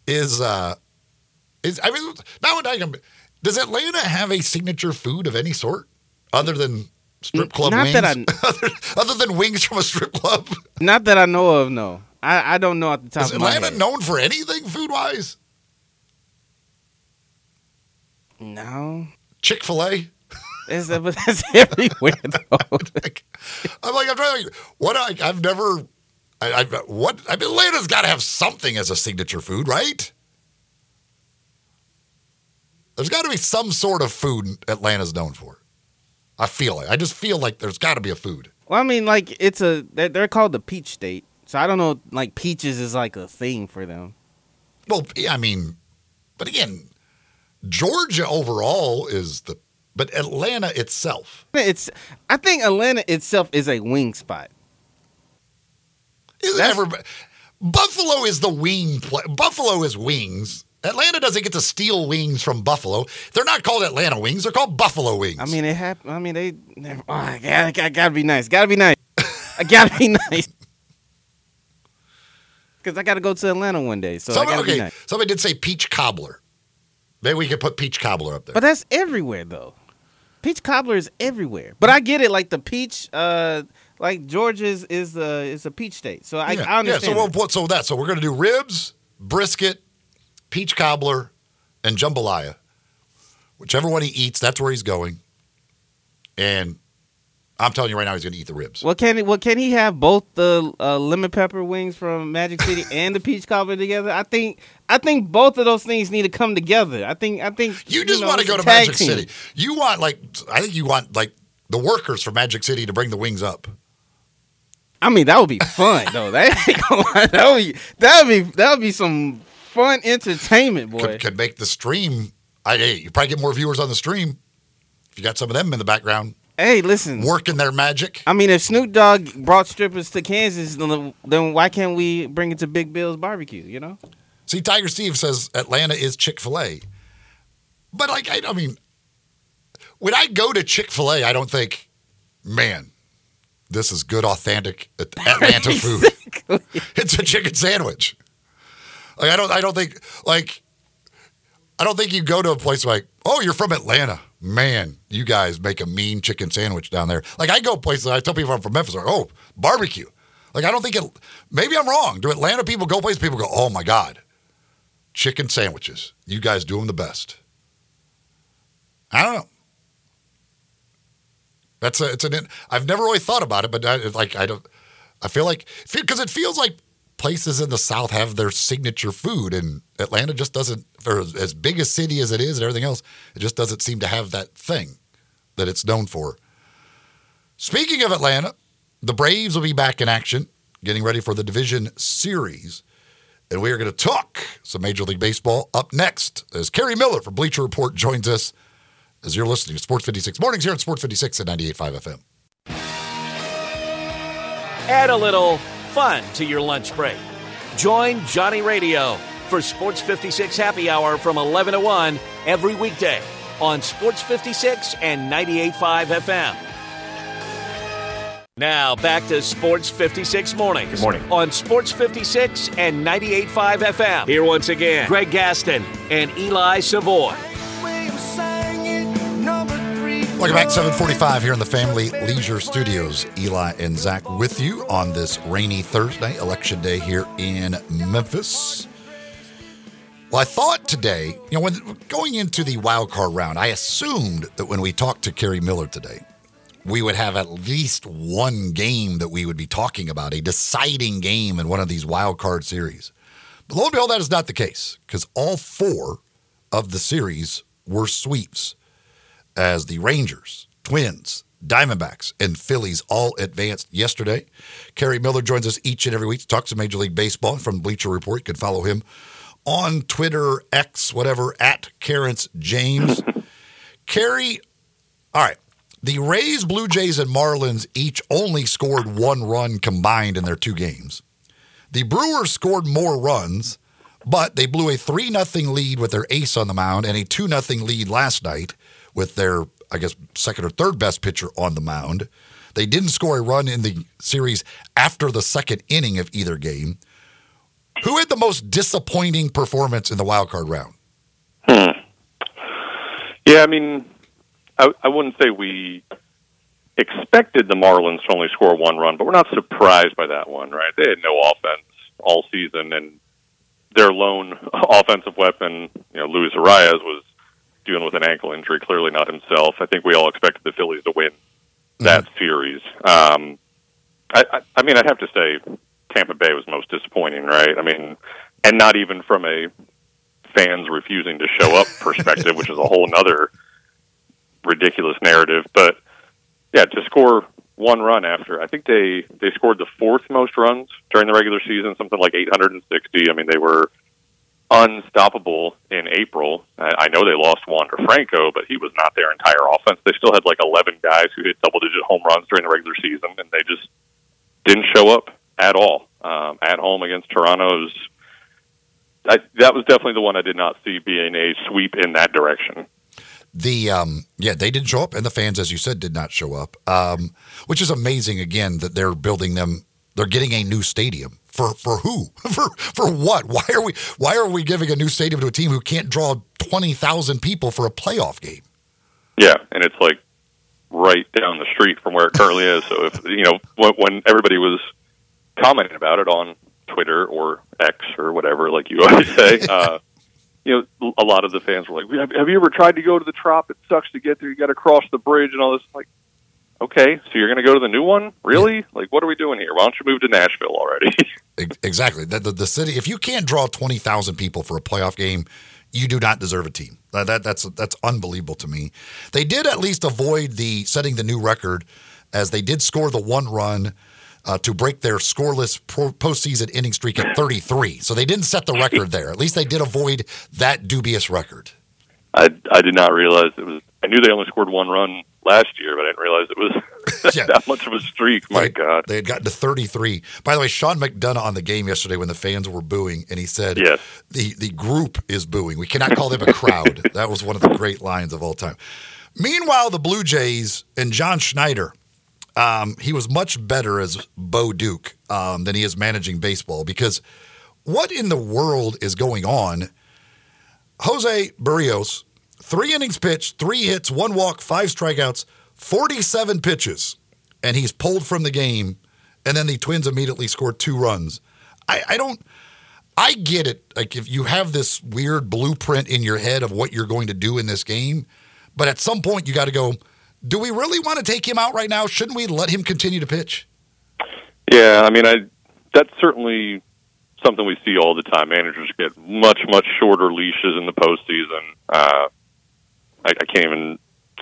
is uh is I mean now I can does Atlanta have a signature food of any sort other than strip club Not wings? that I- other, other than wings from a strip club? not that I know of. No, I I don't know at the top Is of my Atlanta known for anything food wise? no, Chick fil A? it's, that's everywhere though. I'm like I'm trying to what I I've never I, I what I mean Atlanta's got to have something as a signature food, right? There's got to be some sort of food Atlanta's known for. I feel it. I just feel like there's got to be a food. Well, I mean, like it's a they're, they're called the peach state, so I don't know. Like peaches is like a thing for them. Well, I mean, but again, Georgia overall is the But Atlanta itself, It's. I think Atlanta itself is a wing spot. is That's- ever, Buffalo is the wing. Play, Buffalo is wings. Atlanta doesn't get to steal wings from Buffalo. They're not called Atlanta wings. They're called Buffalo wings. I mean, it happened. I mean, they. never- Oh, I gotta, I gotta be nice. Gotta be nice. I gotta be nice. Because I gotta go to Atlanta one day, so I somebody, be okay, nice. somebody did say peach cobbler. Maybe we could put peach cobbler up there. But that's everywhere, though. Peach cobbler is everywhere. But I get it. Like the peach, uh, like Georgia's is a is a peach state. So I, yeah, I understand. Yeah, so that. so that so we're gonna do ribs, brisket, peach cobbler, and jambalaya. Whichever one he eats, that's where he's going. And I'm telling you right now, he's gonna eat the ribs. Well, can he, well can he have both the uh, lemon pepper wings from Magic City and the peach cobbler together? I think I think both of those things need to come together. I think I think You just know, want to go to Magic team. City. You want like I think you want like the workers from Magic City to bring the wings up. I mean, that would be fun though. That ain't gonna lie. that would be that would be that would be some fun entertainment, boy. Could, could make the stream. I hey, you probably get more viewers on the stream if you got some of them in the background hey, listen. working their magic. I mean, if Snoop Dogg brought strippers to Kansas, then then why can't we bring it to Big Bill's barbecue? You know? See, Tiger Steve says Atlanta is Chick Fil A, but like I, I mean, when I go to Chick Fil A, I don't think, man, this is good, authentic Atlanta food. it's a chicken sandwich. Like I don't, I don't think like, I don't think you go to a place like, oh, you're from Atlanta, man, you guys make a mean chicken sandwich down there. Like I go places, I tell people I'm from Memphis, like, oh, barbecue. Like I don't think it. Maybe I'm wrong. Do Atlanta people go places? People go, oh my god, chicken sandwiches. You guys do them the best. I don't know. That's a, it's an. I've never really thought about it, but I, like I don't. I feel like because it feels like places in the South have their signature food, and Atlanta just doesn't. For as- as big a city as it is, and everything else, it just doesn't seem to have that thing that it's known for. Speaking of Atlanta, the Braves will be back in action, getting ready for the division series. And we are going to talk some Major League Baseball up next as Kerry Miller from Bleacher Report joins us as you're listening to Sports 56 Mornings here on Sports 56 at 98.5 FM. Add a little fun to your lunch break. Join Johnny Radio for Sports 56 Happy Hour from 11 to 1 every weekday on Sports 56 and 98.5 FM. Now back to Sports 56 Mornings. Good morning. On Sports 56 and 98.5 FM. Here once again, Greg Gaston and Eli Savoy. Welcome back, 745 here in the Family Leisure Studios. Eli and Zach with you on this rainy Thursday, election day here in Memphis. Well, I thought today, you know, when going into the wild card round, I assumed that when we talked to Kerry Miller today, we would have at least one game that we would be talking about, a deciding game in one of these wild card series. But lo and behold, that is not the case because all four of the series were sweeps as the Rangers, Twins, Diamondbacks, and Phillies all advanced yesterday. Kerry Miller joins us each and every week to talk some Major League Baseball from Bleacher Report. You can follow him on Twitter, X, whatever, at Carrance James. Kerry, all right. The Rays, Blue Jays, and Marlins each only scored one run combined in their two games. The Brewers scored more runs, but they blew a 3 0 lead with their ace on the mound and a 2 0 lead last night with their, I guess, second or third best pitcher on the mound. They didn't score a run in the series after the second inning of either game. Who had the most disappointing performance in the wild card round? Hmm. Yeah, I mean, I, I wouldn't say we expected the Marlins to only score one run, but we're not surprised by that one, right? They had no offense all season, and their lone offensive weapon, you know, Luis Arraez, was dealing with an ankle injury, clearly not himself. I think we all expected the Phillies to win that series. Um, I, I, I mean, I'd have to say Tampa Bay was most disappointing, right? I mean, and not even from a fans refusing to show up perspective, which is a whole other ridiculous narrative. But yeah, to score one run after I think they they scored the fourth most runs during the regular season, something like 860. I mean, they were unstoppable in April. I, know they lost Wander Franco, but he was not their entire offense. They still had like 11 guys who hit double digit home runs during the regular season, and they just didn't show up at all. Um, at home against Toronto's, I, that was definitely the one I did not see being a sweep in that direction. The um, yeah, they didn't show up, and the fans, as you said, did not show up. Um, which is amazing. Again, that they're building them. They're getting a new stadium for for who? for for what? Why are we why are we giving a new stadium to a team who can't draw twenty thousand people for a playoff game? Yeah, and it's like right down the street from where it currently is. So if you know when, when everybody was commenting about it on Twitter or X or whatever, like you always say, uh, you know, a lot of the fans were like, have, "Have you ever tried to go to the Trop? It sucks to get there. You got to cross the bridge and all this." Like, okay, so you're going to go to the new one? Really? Like, what are we doing here? Why don't you move to Nashville already? exactly. The, the, the, city, if you can't draw 20,000 people for a playoff game, you do not deserve a team. That, that, that's, that's unbelievable to me. They did at least avoid the setting the new record as they did score the one run uh, to break their scoreless pro- postseason inning streak at 33. So they didn't set the record there. At least they did avoid that dubious record. I, I did not realize it was. I knew they only scored one run last year, but I didn't realize it was yeah. that much of a streak. My they, God, they had gotten to 33. By the way, Sean McDonough on the game yesterday when the fans were booing, and he said, "Yes, the the group is booing. We cannot call them a crowd." that was one of the great lines of all time. Meanwhile, the Blue Jays and John Schneider, um, he was much better as Bo Duke um, than he is managing baseball because what in the world is going on? Jose Berrios Three innings pitched, three hits, one walk, five strikeouts, 47 pitches, and he's pulled from the game. And then the Twins immediately scored two runs. I, I don't. I get it. Like if you have this weird blueprint in your head of what you're going to do in this game, but at some point you got to go. Do we really want to take him out right now? Shouldn't we let him continue to pitch? Yeah, I mean, I that's certainly something we see all the time. Managers get much much shorter leashes in the postseason. Uh, I, I can't even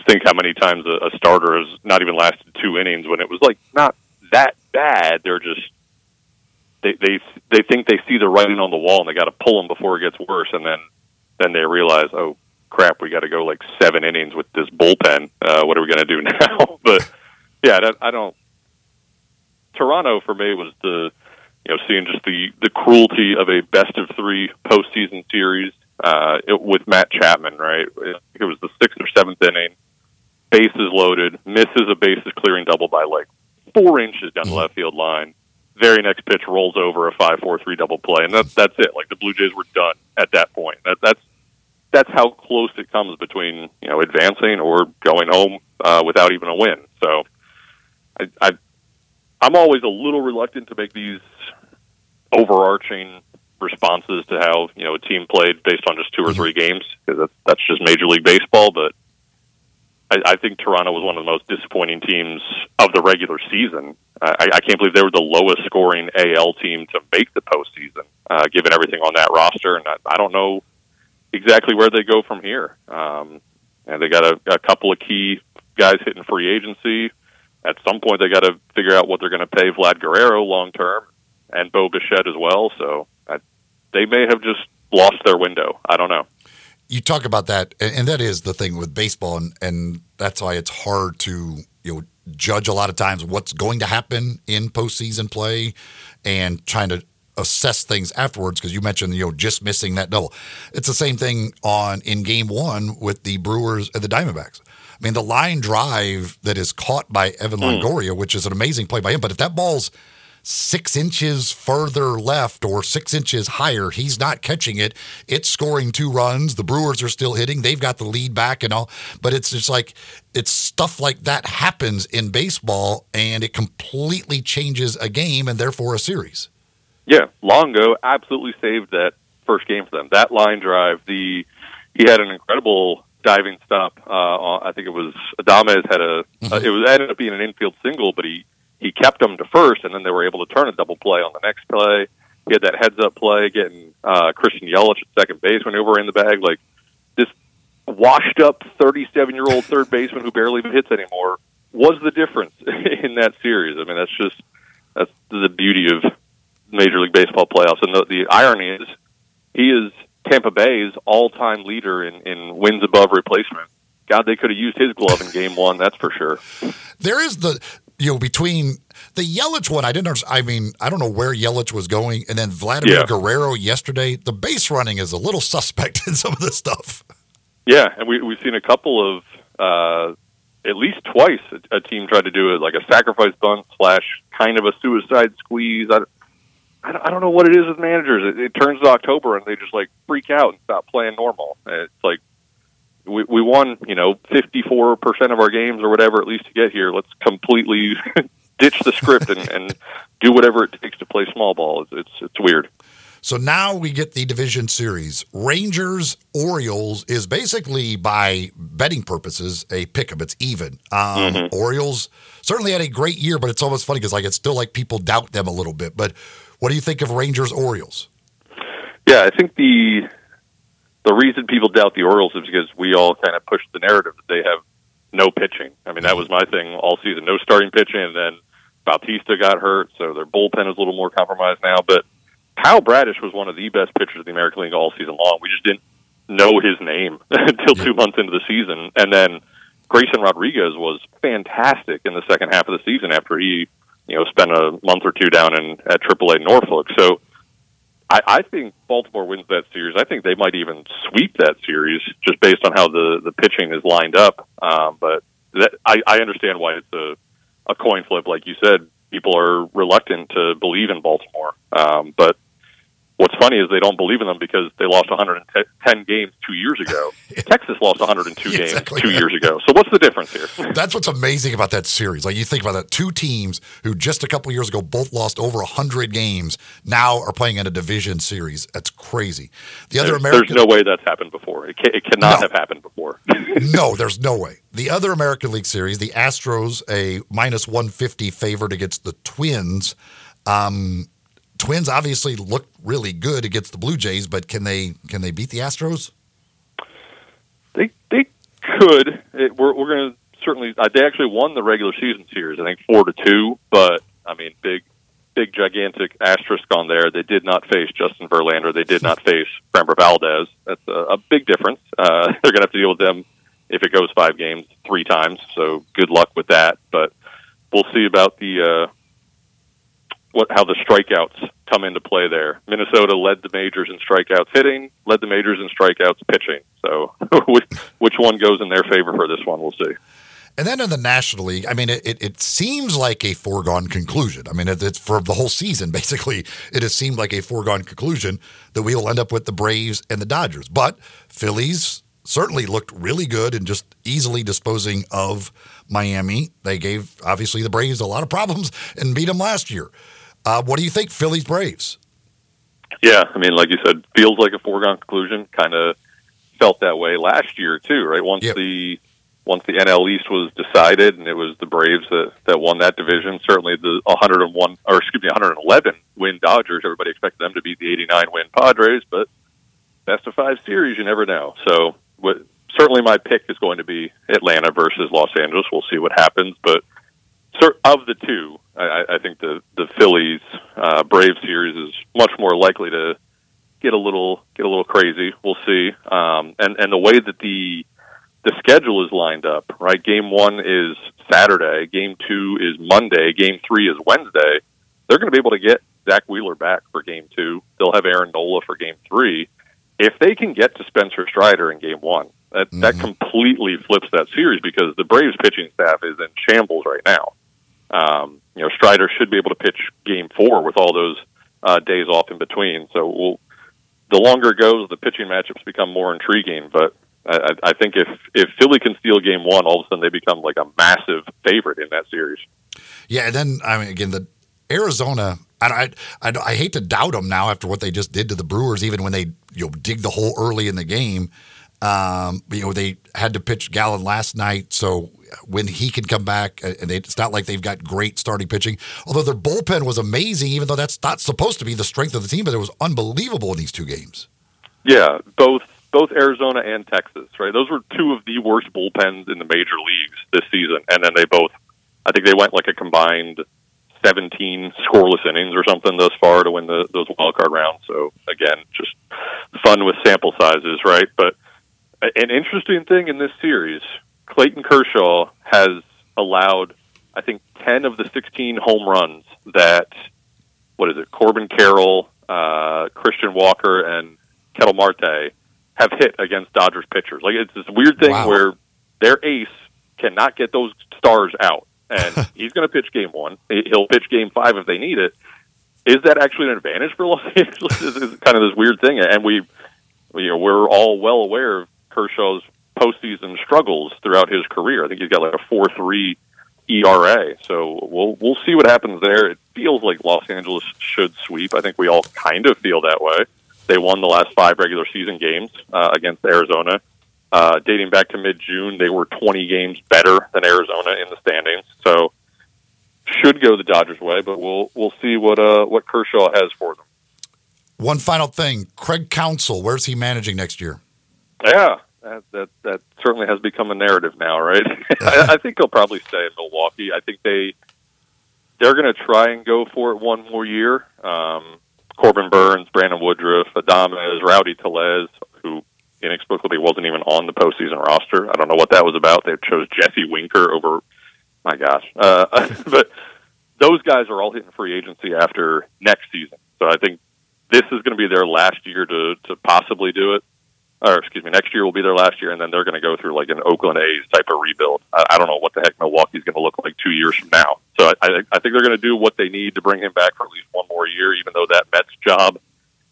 think how many times a, a starter has not even lasted two innings when it was like not that bad. They're just they they they think they see the writing on the wall and they got to pull them before it gets worse, and then then they realize, oh crap, we got to go like seven innings with this bullpen. Uh, what are we going to do now? but yeah, that, I don't. Toronto for me was the you know seeing just the the cruelty of a best of three postseason series uh, it, with Matt Chapman, right? It was the sixth or seventh inning, bases loaded, misses a bases clearing double by like four inches down the left field line. Very next pitch rolls over a five four three double play, and that's that's it. Like the Blue Jays were done at that point. That, that's that's how close it comes between you know advancing or going home uh, without even a win. So, I, I I'm always a little reluctant to make these overarching responses to how you know a team played based on just two or three games because that's, that's just Major League Baseball. But I, I think Toronto was one of the most disappointing teams of the regular season. I, I can't believe they were the lowest scoring AL team to make the postseason, uh, given everything on that roster. And I, I don't know exactly where they go from here. Um, and they got a, a couple of key guys hitting free agency. At some point, they got to figure out what they're going to pay Vlad Guerrero long term and Bo Bichette as well. So they may have just lost their window. I don't know. You talk about that, and that is the thing with baseball, and, and that's why it's hard to you know judge a lot of times what's going to happen in postseason play, and trying to assess things afterwards because you mentioned you know just missing that double. It's the same thing on in game one with the Brewers and the Diamondbacks. I mean the line drive that is caught by Evan mm. Longoria, which is an amazing play by him, but if that ball's six inches further left or six inches higher. He's not catching it. It's scoring two runs. The Brewers are still hitting. They've got the lead back and all. But it's just like it's stuff like that happens in baseball and it completely changes a game and therefore a series. Yeah, Longo absolutely saved that first game for them. That line drive, the he had an incredible diving stop. Uh, I think it was Adames had a. Mm-hmm. Uh, it was ended up being an infield single, but he he kept them to first, and then they were able to turn a double play on the next play. He had that heads up play, getting uh, Christian Yelich at second base when were in the bag. Like this washed up 37 year old third baseman who barely hits anymore was the difference in that series. I mean, that's just that's the beauty of Major League Baseball playoffs. And the, the irony is, he is Tampa Bay's all-time leader in, in wins above replacement. God, they could have used his glove in Game One. That's for sure. There is the you know between the Yelich one. I didn't. understand- I mean, I don't know where Yelich was going, and then Vladimir Yeah. Guerrero yesterday. The base running is a little suspect in some of this stuff. Yeah, and we we've seen a couple of uh, at least twice a, a team tried to do it like a sacrifice bunt slash kind of a suicide squeeze. I, I don't, I don't know what it is with managers. It, it turns to October and they just like freak out and stop playing normal. It's like we we won, you know, fifty four percent of our games or whatever at least to get here. Let's completely ditch the script and, and do whatever it takes to play small ball. It's it's, it's weird. So now we get the division series. Rangers Orioles is basically by betting purposes a pick 'em. It's even. Um, Orioles certainly had a great year, but it's almost funny because like it's still like people doubt them a little bit. But what do you think of Rangers Orioles? Yeah, I think the the reason people doubt the Orioles is because we all kind of pushed the narrative that they have no pitching. I mean, that was my thing all season. No starting pitching, and then Bautista got hurt, so their bullpen is a little more compromised now. But Kyle Bradish was one of the best pitchers in the American League all season long. We just didn't know his name until two months into the season, and then Grayson Rodriguez was fantastic in the second half of the season after he, you know, spent a month or two down in at AAA Norfolk. So I, I think Baltimore wins that series. I think they might even sweep that series just based on how the the pitching is lined up. Um, but that, I, I understand why it's a a coin flip, like you said. People are reluctant to believe in Baltimore, um, but what's funny is they don't believe in them because they lost 110 games two years ago. Texas lost 102 Yeah, games exactly. two years ago. So what's the difference here? That's what's amazing about that series. Like you think about that, two teams who just a couple years ago both lost over hundred games now are playing in a division series. That's crazy. The other There's, American, there's no way that's happened before. It, ca- it cannot No. have happened before. no, there's no way. The other American League series, the Astros, a minus 150 favorite against the Twins. Um, Twins obviously look really good against the Blue Jays, but can they can they beat the Astros? They they could. It, we're we're going to certainly. Uh, they actually won the regular season series. I think four to two. But I mean, big big gigantic asterisk on there. They did not face Justin Verlander. They did not face Framber Valdez. That's a, a big difference. Uh, they're going to have to deal with them if it goes five games three times. So good luck with that. But we'll see about the. Uh, what how the strikeouts come into play there. Minnesota led the majors in strikeouts hitting, led the majors in strikeouts pitching. So which, one goes in their favor for this one, we'll see. And then in the National League, I mean, it, it, it seems like a foregone conclusion. I mean, it, it's for the whole season, basically, it has seemed like a foregone conclusion that we will end up with the Braves and the Dodgers. But Phillies certainly looked really good and just easily disposing of Miami. They gave, obviously, the Braves a lot of problems and beat them last year. Uh, what do you think, Phillies Braves? Yeah, I mean, like you said, feels like a foregone conclusion. Kind of felt that way last year too, right? Once Yep. the once the NL East was decided, and it was the Braves that that won that division. Certainly, the 101 or excuse me, 111 win Dodgers. Everybody expected them to beat the 89 win Padres, but best of five series, you never know. So, what, certainly, my pick is going to be Atlanta versus Los Angeles. We'll see what happens, but of the two, I, I- think the the Phillies uh, Braves series is much more likely to get a little get a little crazy. We'll see, um, and and the way that the the schedule is lined up, right? Game one is Saturday, game two is Monday, game three is Wednesday. They're going to be able to get Zack Wheeler back for game two. They'll have Aaron Nola for game three. If they can get to Spencer Strider in game one, that that completely flips that series because the Braves pitching staff is in shambles right now. Um, you know, Strider should be able to pitch game four with all those uh, days off in between. So we'll, the longer it goes, the pitching matchups become more intriguing. But I, I think if if Philly can steal game one, all of a sudden they become like a massive favorite in that series. Yeah, and then I mean, again, the Arizona. I, I, I, I hate to doubt them now after what they just did to the Brewers, even when they you know dig the hole early in the game. Um, you know they had to pitch Gallen last night, so when he can come back, uh, and they, it's not like they've got great starting pitching. Although their bullpen was amazing, even though that's not supposed to be the strength of the team, but it was unbelievable in these two games. Yeah, both both Arizona and Texas, right? Those were two of the worst bullpens in the major leagues this season, and then they both, I think they went like a combined 17 scoreless innings or something thus far to win the, those wild card rounds. So again, just fun with sample sizes, right? But an interesting thing in this series, Clayton Kershaw has allowed, I think, 10 of the 16 home runs that, what is it, Corbin Carroll, uh, Christian Walker, and Ketel Marte have hit against Dodgers pitchers. Like it's this weird thing Wow. where their ace cannot get those stars out, and he's going to pitch game one. He- He'll pitch game five if they need it. Is that actually an advantage for Los Angeles? Is is kind of this weird thing, and we, we, you know, we're all well aware of Kershaw's postseason struggles throughout his career. I think he's got like a four three ERA. So we'll we'll see what happens there. It feels like Los Angeles should sweep. I think we all kind of feel that way. They won the last five regular season games uh, against Arizona. Uh, dating back to mid June, they were 20 games better than Arizona in the standings. So should go the Dodgers' way, but we'll we'll see what uh what Kershaw has for them. One final thing Craig Counsell, where's he managing next year? Yeah, that that, that certainly has become a narrative now, right? I, I think he'll probably stay in Milwaukee. I think they they're going to try and go for it one more year. Um, Corbin Burnes, Brandon Woodruff, Adames, Rowdy Tellez, who inexplicably wasn't even on the postseason roster. I don't know what that was about. They chose Jesse Winker over. My gosh, uh, but those guys are all hitting free agency after next season. So I think this is going to be their last year to to possibly do it or excuse me, next year will be their last year, and then they're going to go through like an Oakland A's type of rebuild. I, I don't know what the heck Milwaukee's going to look like two years from now. So I, I, I think they're going to do what they need to bring him back for at least one more year, even though that Mets job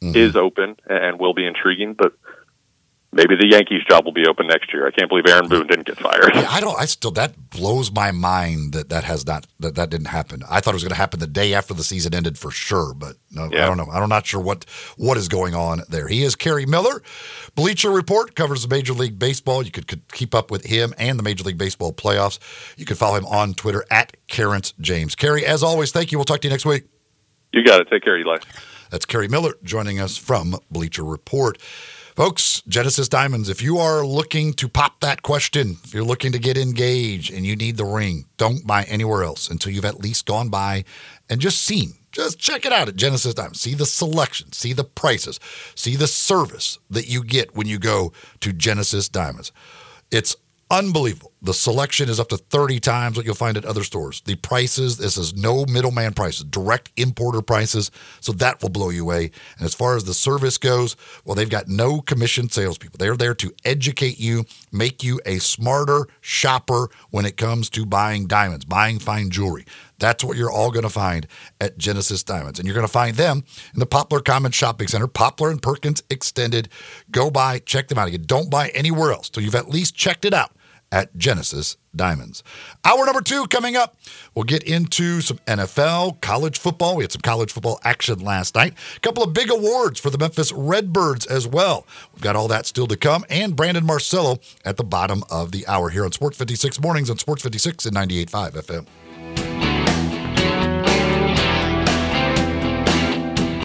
mm-hmm. is open and will be intriguing. But maybe the Yankees job will be open next year. I can't believe Aaron Boone didn't get fired. Yeah, I don't. I still that blows my mind that that has not that that didn't happen. I thought it was going to happen the day after the season ended for sure, but no, I don't know. I'm not sure what what is going on there. He is Kerry Miller. Bleacher Report covers the Major League Baseball. You could, could keep up with him and the Major League Baseball playoffs. You can follow him on Twitter at Carrance James. Kerry, as always, thank you. We'll talk to you next week. You got it. Take care, Eli. That's Kerry Miller joining us from Bleacher Report. Folks, Genesis Diamonds, if you are looking to pop that question, if you're looking to get engaged and you need the ring, don't buy anywhere else until you've at least gone by and just seen. Just check it out at Genesis Diamonds. See the selection, see the prices, see the service that you get when you go to Genesis Diamonds. It's unbelievable. The selection is up to 30 times what you'll find at other stores. The prices, this is no middleman prices, direct importer prices. So that will blow you away. And as far as the service goes, well, they've got no commission salespeople. They're there to educate you, make you a smarter shopper when it comes to buying diamonds, buying fine jewelry. That's what you're all going to find at Genesis Diamonds. And you're going to find them in the Poplar Commons Shopping Center, Poplar and Perkins Extended. Go by, check them out again. Don't buy anywhere else till you've at least checked it out at Genesis Diamonds. Hour number two coming up. We'll get into some NFL, college football. We had some college football action last night. A couple of big awards for the Memphis Redbirds as well. We've got all that still to come. And Brandon Marcello at the bottom of the hour here on Sports 56 Mornings on Sports 56 and 98.5 FM.